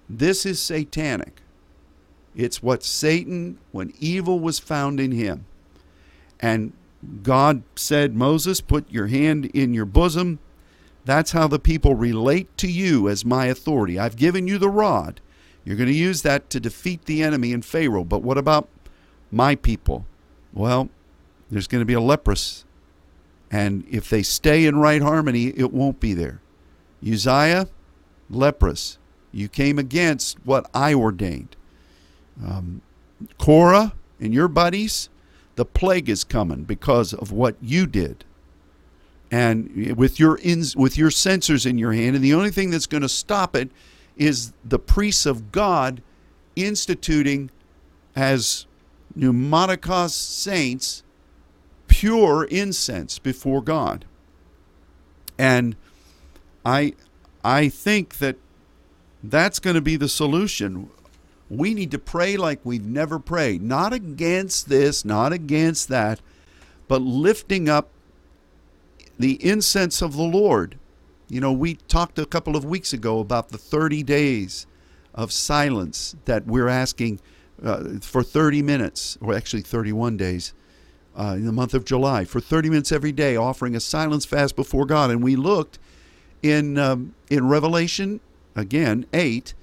this is satanic. It's what Satan, when evil was found in him. And God said, Moses, put your hand in your bosom. That's how the people relate to you as my authority. I've given you the rod. You're going to use that to defeat the enemy and Pharaoh. But what about my people? Well, there's going to be a leprous. And if they stay in right harmony, it won't be there. Uzziah, leprous. You came against what I ordained. Um, Korah and your buddies, the plague is coming because of what you did. And with your ins, with your censers in your hand, and the only thing that's going to stop it is the priests of God instituting as pneumatikos saints pure incense before God. And I I think that that's going to be the solution. We need to pray like we've never prayed, not against this, not against that, but lifting up the incense of the Lord. You know, we talked a couple of weeks ago about the 30 days of silence that we're asking uh, for 30 minutes, or actually 31 days uh, in the month of July, for 30 minutes every day, offering a silence fast before God. And we looked in um, in Revelation again 8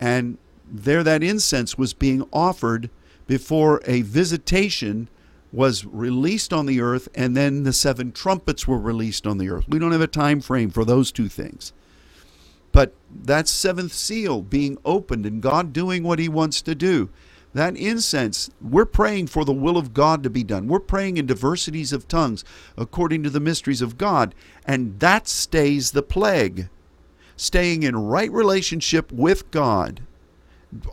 and there that incense was being offered before a visitation was released on the earth and then the seven trumpets were released on the earth. We don't have a time frame for those two things. But that seventh seal being opened and God doing what he wants to do. That incense, we're praying for the will of God to be done. We're praying in diversities of tongues according to the mysteries of God. And that stays the plague. Staying in right relationship with God,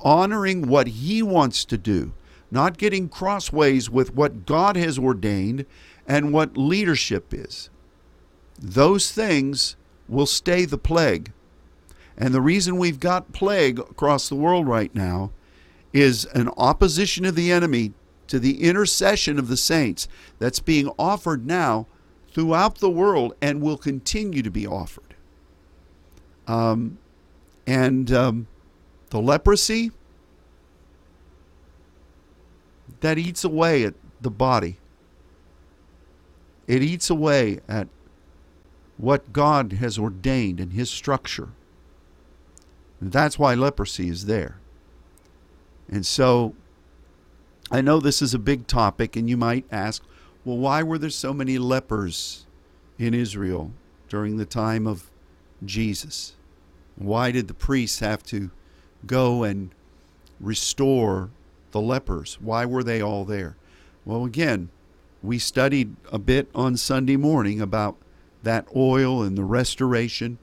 honoring what He wants to do, not getting crossways with what God has ordained and what leadership is. Those things will stay the plague. And the reason we've got plague across the world right now is an opposition of the enemy to the intercession of the saints that's being offered now throughout the world and will continue to be offered. Um, and um, the leprosy that eats away at the body. It eats away at what God has ordained in His structure. And that's why leprosy is there. And so I know this is a big topic, and you might ask, well, why were there so many lepers in Israel during the time of Jesus? Why did the priests have to go and restore the lepers? Why were they all there? Well, again, we studied a bit on Sunday morning about that oil and the restoration.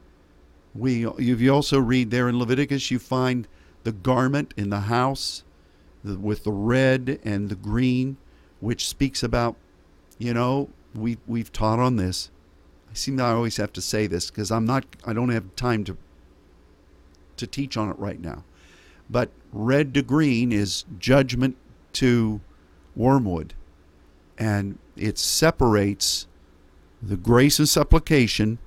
We, if you also read there in Leviticus, you find the garment in the house with the red and the green, which speaks about, you know, we we've taught on this. I seem to I always have to say this because I'm not I don't have time to to teach on it right now. But red to green is judgment to wormwood. And it separates the grace and supplication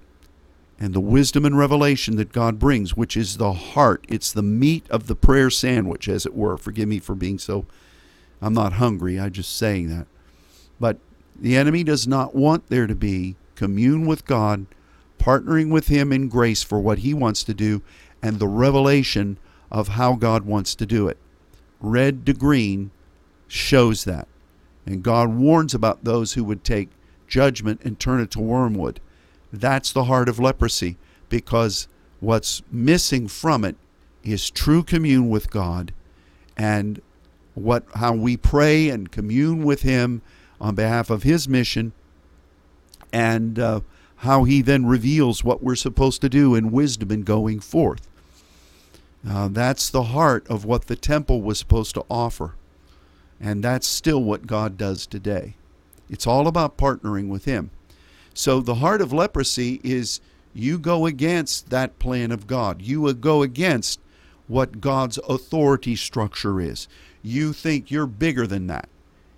and the wisdom and revelation that God brings, which is the heart. It's the meat of the prayer sandwich, as it were. Forgive me for being so, I'm not hungry, I'm just saying that. But the enemy does not want there to be commune with God, partnering with Him in grace for what He wants to do, and the revelation of how God wants to do it. Red to green shows that. And God warns about those who would take judgment and turn it to wormwood. That's the heart of leprosy because what's missing from it is true commune with God and what how we pray and commune with him on behalf of his mission and uh, how he then reveals what we're supposed to do in wisdom in going forth. Uh, that's the heart of what the temple was supposed to offer. And that's still what God does today. It's all about partnering with Him. So the heart of leprosy is you go against that plan of God. You go against what God's authority structure is. You think you're bigger than that.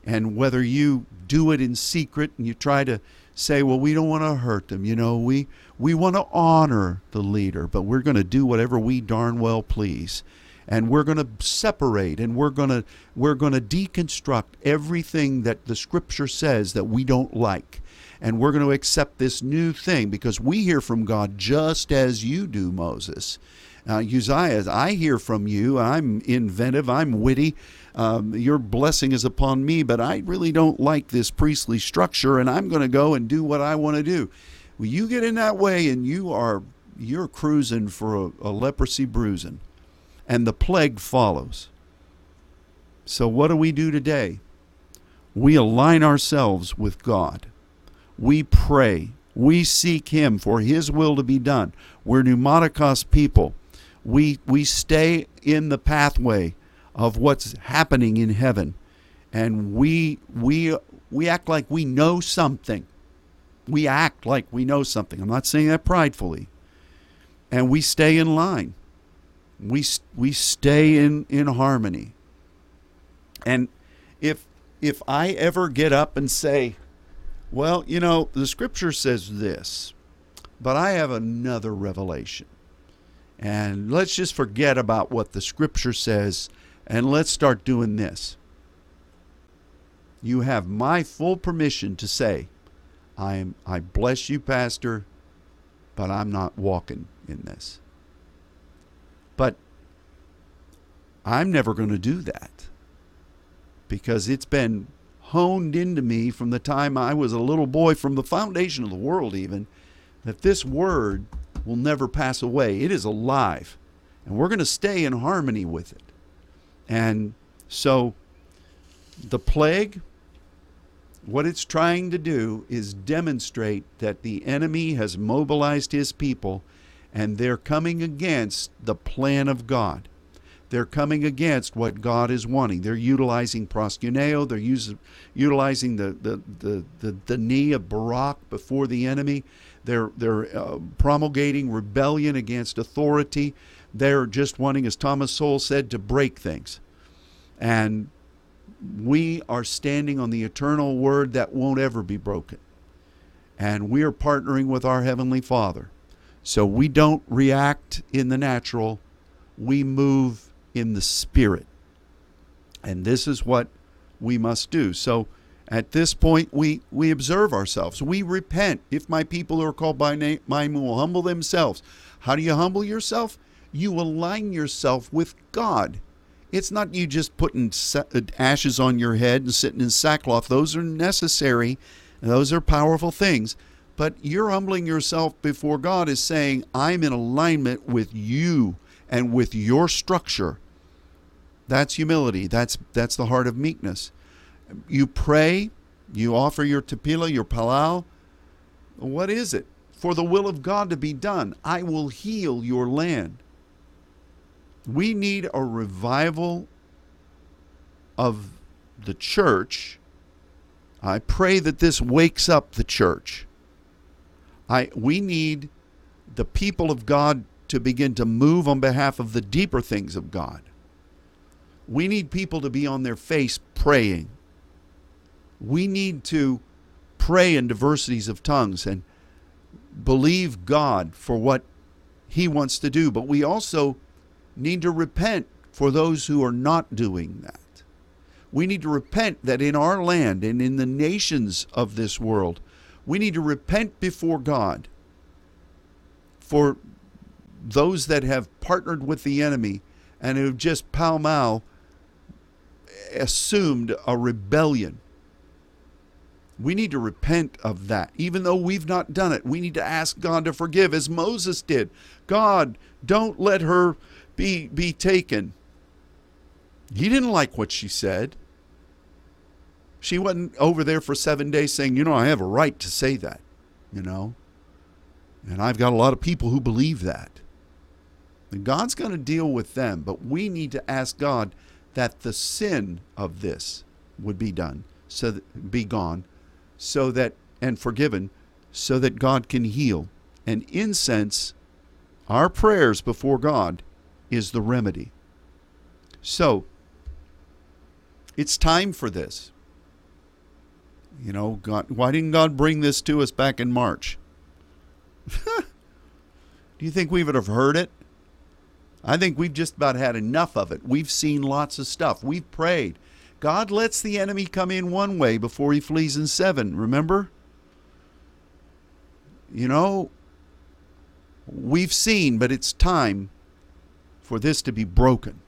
And whether you do it in secret and you try to say, well, we don't want to hurt them, you know, we, we want to honor the leader, but we're going to do whatever we darn well please. And we're going to separate and we're going to we're going to deconstruct everything that the scripture says that we don't like. And we're going to accept this new thing because we hear from God just as you do, Moses. Uh, Uzziah, I hear from you. I'm inventive. I'm witty. Um, your blessing is upon me, but I really don't like this priestly structure, and I'm going to go and do what I want to do. Well, you get in that way, and you are you're cruising for a, a leprosy bruising, and the plague follows. So what do we do today? We align ourselves with God. We pray. We seek Him for His will to be done. We're pneumatikos people. We we stay in the pathway of what's happening in heaven, and we we we act like we know something. We act like we know something. I'm not saying that pridefully, and we stay in line. We we stay in in harmony. And if if I ever get up and say, well, you know, the scripture says this, but I have another revelation. And let's just forget about what the scripture says and let's start doing this. You have my full permission to say, I am I bless you, Pastor, but I'm not walking in this. But I'm never going to do that because it's been honed into me from the time I was a little boy, from the foundation of the world, even, that this word will never pass away. It is alive, and we're going to stay in harmony with it. And so the plague, what it's trying to do is demonstrate that the enemy has mobilized his people and they're coming against the plan of God. They're coming against what God is wanting. They're utilizing proskuneo. They're using, utilizing the, the, the, the, the knee of Barak before the enemy. They're, they're uh, promulgating rebellion against authority. They're just wanting, as Thomas Sowell said, to break things. And we are standing on the eternal word that won't ever be broken. And we are partnering with our Heavenly Father. So we don't react in the natural, we move in the Spirit. And this is what we must do. So at this point, we, we observe ourselves. We repent. If my people who are called by name, mine will humble themselves. How do you humble yourself? You align yourself with God. It's not you just putting uh, ashes on your head and sitting in sackcloth. Those are necessary, those are powerful things. But you're humbling yourself before God is saying, I'm in alignment with you and with your structure. That's humility. That's that's the heart of meekness. You pray, you offer your tefillah, your palal. What is it? For the will of God to be done. I will heal your land. We need a revival of the church. I pray that this wakes up the church. I we need the people of God to begin to move on behalf of the deeper things of God. We need people to be on their face praying. We need to pray in diversities of tongues and believe God for what He wants to do. But we also need to repent for those who are not doing that. We need to repent that in our land and in the nations of this world, we need to repent before God for those that have partnered with the enemy and who have just pell mell assumed a rebellion. We need to repent of that. Even though we've not done it, we need to ask God to forgive as Moses did. God, don't let her be, be taken. He didn't like what she said. She wasn't over there for seven days saying, you know, I have a right to say that, you know. And I've got a lot of people who believe that. And God's going to deal with them, but we need to ask God that the sin of this would be done, so that, be gone, so that and forgiven, so that God can heal. And incense, our prayers before God, is the remedy. So, it's time for this. You know, God, why didn't God bring this to us back in March? Do you think we would have heard it? I think we've just about had enough of it. We've seen lots of stuff. We've prayed. God lets the enemy come in one way before he flees in seven, remember? You know, we've seen, but it's time for this to be broken.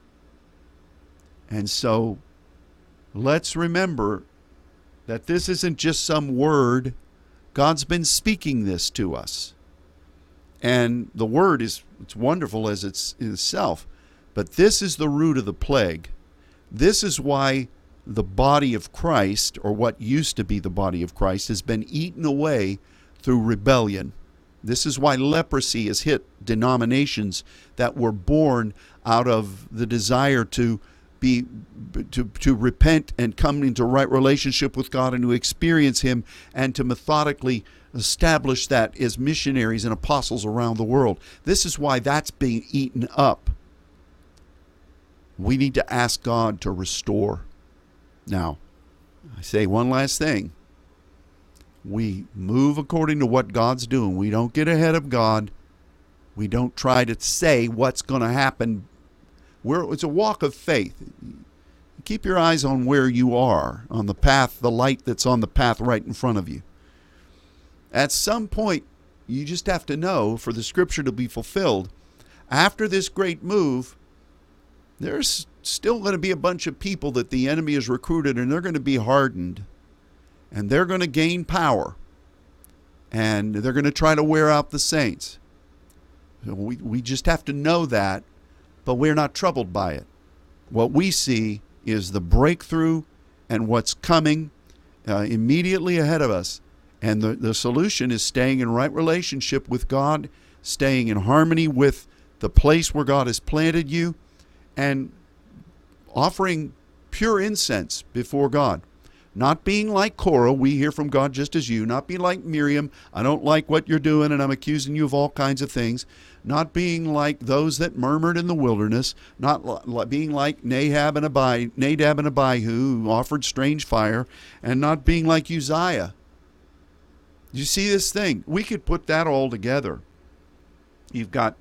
And so let's remember that this isn't just some word. God's been speaking this to us. And the word is it's wonderful as it's itself, but this is the root of the plague. This is why the body of Christ, or what used to be the body of Christ, has been eaten away through rebellion. This is why leprosy has hit denominations that were born out of the desire to be to, to repent and come into right relationship with God and to experience Him and to methodically establish that as missionaries and apostles around the world. This is why that's being eaten up. We need to ask God to restore. Now, I say one last thing. We move according to what God's doing. We don't get ahead of God. We don't try to say what's going to happen. We're, it's a walk of faith. Keep your eyes on where you are, on the path, the light that's on the path right in front of you. At some point, you just have to know for the scripture to be fulfilled, after this great move, there's still going to be a bunch of people that the enemy has recruited and they're going to be hardened and they're going to gain power and they're going to try to wear out the saints. We, we just have to know that, but we're not troubled by it. What we see is the breakthrough and what's coming uh, immediately ahead of us and the, the solution is staying in right relationship with God, staying in harmony with the place where God has planted you, and offering pure incense before God. Not being like Korah, we hear from God just as you. Not being like Miriam, I don't like what you're doing and I'm accusing you of all kinds of things. Not being like those that murmured in the wilderness. Not being like Nahab and Abi, Nadab and Abihu, who offered strange fire. And not being like Uzziah, you see this thing? We could put that all together. You've got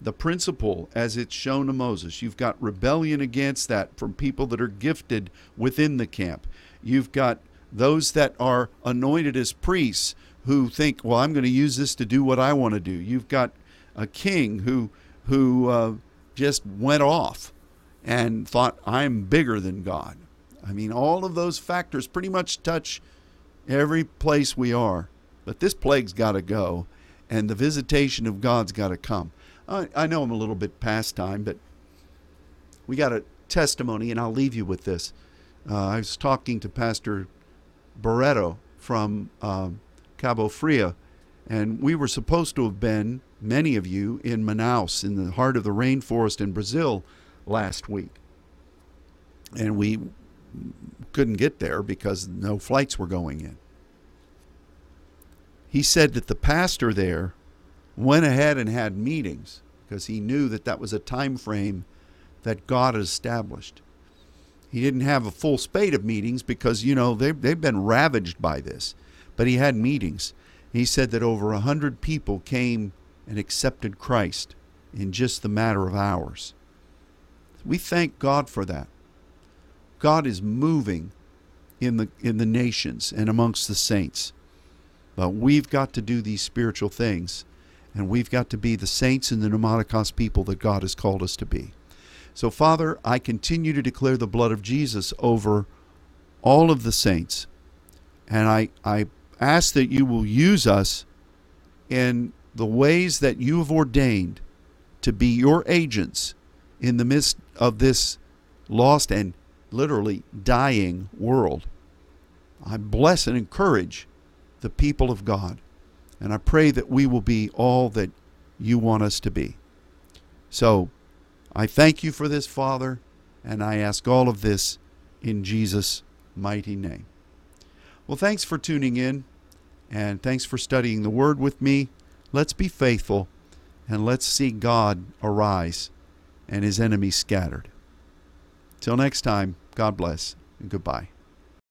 the principle as it's shown to Moses. You've got rebellion against that from people that are gifted within the camp. You've got those that are anointed as priests who think, well, I'm going to use this to do what I want to do. You've got a king who who uh, just went off and thought I'm bigger than God. I mean, all of those factors pretty much touch every place we are. But this plague's got to go, and the visitation of God's got to come. I, I know I'm a little bit past time, but we got a testimony, and I'll leave you with this. Uh, I was talking to Pastor Barreto from um, Cabo Frio, and we were supposed to have been, many of you, in Manaus, in the heart of the rainforest in Brazil last week. And we couldn't get there because no flights were going in he said that the pastor there went ahead and had meetings because he knew that that was a time frame that God had established. He didn't have a full spate of meetings because, you know, they've, they've been ravaged by this, but he had meetings. He said that over a hundred people came and accepted Christ in just the matter of hours. We thank God for that. God is moving in the in the nations and amongst the saints. But we've got to do these spiritual things, and we've got to be the saints and the pneumatikos people that God has called us to be. So, Father, I continue to declare the blood of Jesus over all of the saints, and I, I ask that you will use us in the ways that you have ordained to be your agents in the midst of this lost and literally dying world. I bless and encourage the people of God. And I pray that we will be all that you want us to be. So I thank you for this, Father, and I ask all of this in Jesus' mighty name. Well, thanks for tuning in, and thanks for studying the Word with me. Let's be faithful, and let's see God arise and his enemies scattered. Till next time, God bless, and goodbye.